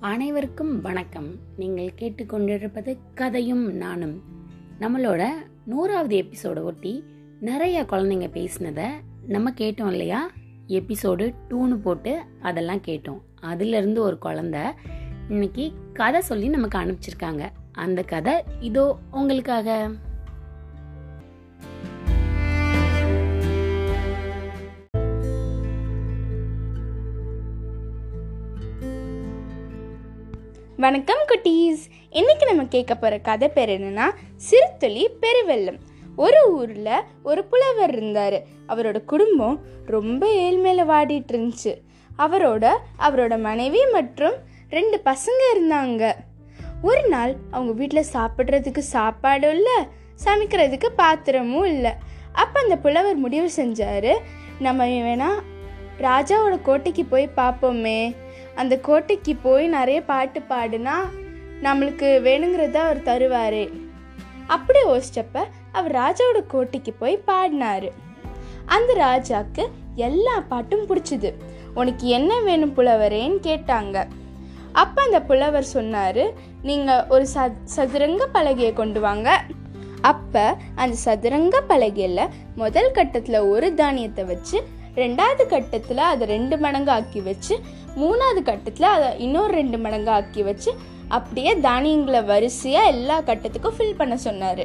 அனைவருக்கும் வணக்கம். நீங்கள் கேட்டுக்கொண்டிருப்பது கதையும் நானும். நம்மளோட நூறாவது எபிசோட ஒட்டி நிறைய குழந்தைங்க பேசினதை நம்ம கேட்டோம் இல்லையா? எபிசோடு டூன்னு போட்டு அதெல்லாம் கேட்டோம். அதிலிருந்து ஒரு குழந்தை இன்னைக்கு கதை சொல்லி நமக்கு அனுப்பிச்சிருக்காங்க. அந்த கதை இதோ உங்களுக்காக. வணக்கம் குட்டீஸ். இன்னைக்கு நம்ம கேட்க போகிற கதை பேர் என்னன்னா சிறுத்துளி பெருவெள்ளம். ஒரு ஊரில் ஒரு புலவர் இருந்தார். அவரோட குடும்பம் ரொம்ப ஏழ்மையில் வாடிட்டு இருந்துச்சு. அவரோட அவரோட மனைவி மற்றும் ரெண்டு பசங்க இருந்தாங்க. ஒரு நாள் அவங்க வீட்டில் சாப்பிட்றதுக்கு சாப்பாடும் இல்லை சமைக்கிறதுக்கு பாத்திரமும் இல்லை. அப்போ அந்த புலவர் முடிவு செஞ்சார் நம்ம வேணா ராஜாவோட கோட்டைக்கு போய் பார்ப்போமே அந்த கோட்டைக்கு போய் நிறைய பாட்டு பாடுனா நம்மளுக்கு வேணுங்கிறத அவர் தருவார். அப்படி யோசிச்சப்ப அவர் ராஜாவோட கோட்டைக்கு போய் பாடினாரு. அந்த ராஜாக்கு எல்லா பாட்டும் பிடிச்சிது. உனக்கு என்ன வேணும் புலவரேன்னு கேட்டாங்க. அப்போ அந்த புலவர் சொன்னார் நீங்கள் ஒரு ச சதுரங்க பலகையை கொண்டு வாங்க. அப்போ அந்த சதுரங்க பலகையில் முதல் கட்டத்தில் ஒரு தானியத்தை வச்சு ரெண்டாவது கட்டத்தில் அதை ரெண்டு மடங்கு ஆக்கி வச்சு மூணாவது கட்டத்தில் அதை இன்னொரு ரெண்டு மடங்கு ஆக்கி வச்சு அப்படியே தானியங்களை வரிசையாக எல்லா கட்டத்துக்கும் ஃபில் பண்ண சொன்னார்.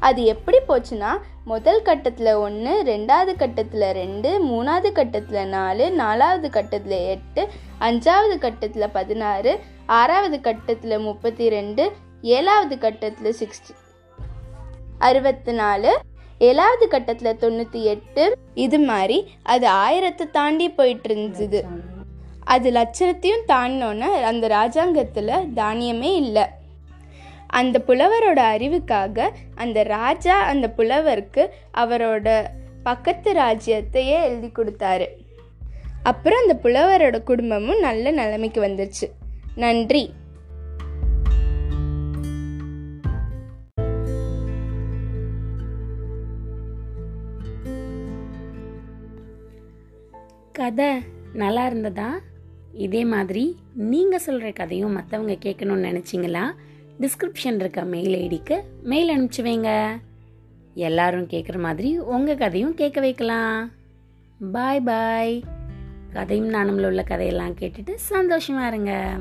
அது எப்படி போச்சுன்னா முதல் கட்டத்தில் ஒன்று ரெண்டாவது கட்டத்தில் ரெண்டு மூணாவது கட்டத்தில் நாலு நாலாவது கட்டத்தில் எட்டு அஞ்சாவது கட்டத்தில் பதினாறு ஆறாவது கட்டத்தில் முப்பத்தி ரெண்டு ஏழாவது கட்டத்தில் சிக்ஸ்டி அறுபத்தி நாலு ஏழாவது கட்டத்தில் தொண்ணூற்றி எட்டு இது மாதிரி அது ஆயிரத்தை தாண்டி போயிட்டு இருந்தது அது லட்சணத்தையும் தாண்டினோன்னே அந்த ராஜாங்கத்தில் தானியமே இல்லை. அந்த புலவரோட அறிவுக்காக அந்த ராஜா அந்த புலவருக்கு அவரோட பக்கத்து ராஜ்யத்தையே எழுதி கொடுத்தாரு. அப்புறம் அந்த புலவரோட குடும்பமும் நல்ல நிலைமைக்கு வந்துச்சு நன்றி. கதை நல்லா இருந்ததா? இதே மாதிரி நீங்கள் சொல்கிற கதையும் மற்றவங்க கேட்கணும்னு நினச்சிங்களா? டிஸ்கிரிப்ஷன் இருக்க மெயில் ஐடிக்கு மெயில் அனுப்பிச்சு வைங்க. எல்லாரும் கேட்குற மாதிரி உங்கள் கதையும் கேட்க வைக்கலாம். பாய் பாய் கதையும் நானும்ல உள்ள கதையெல்லாம் கேட்டுட்டு சந்தோஷமாக இருங்க.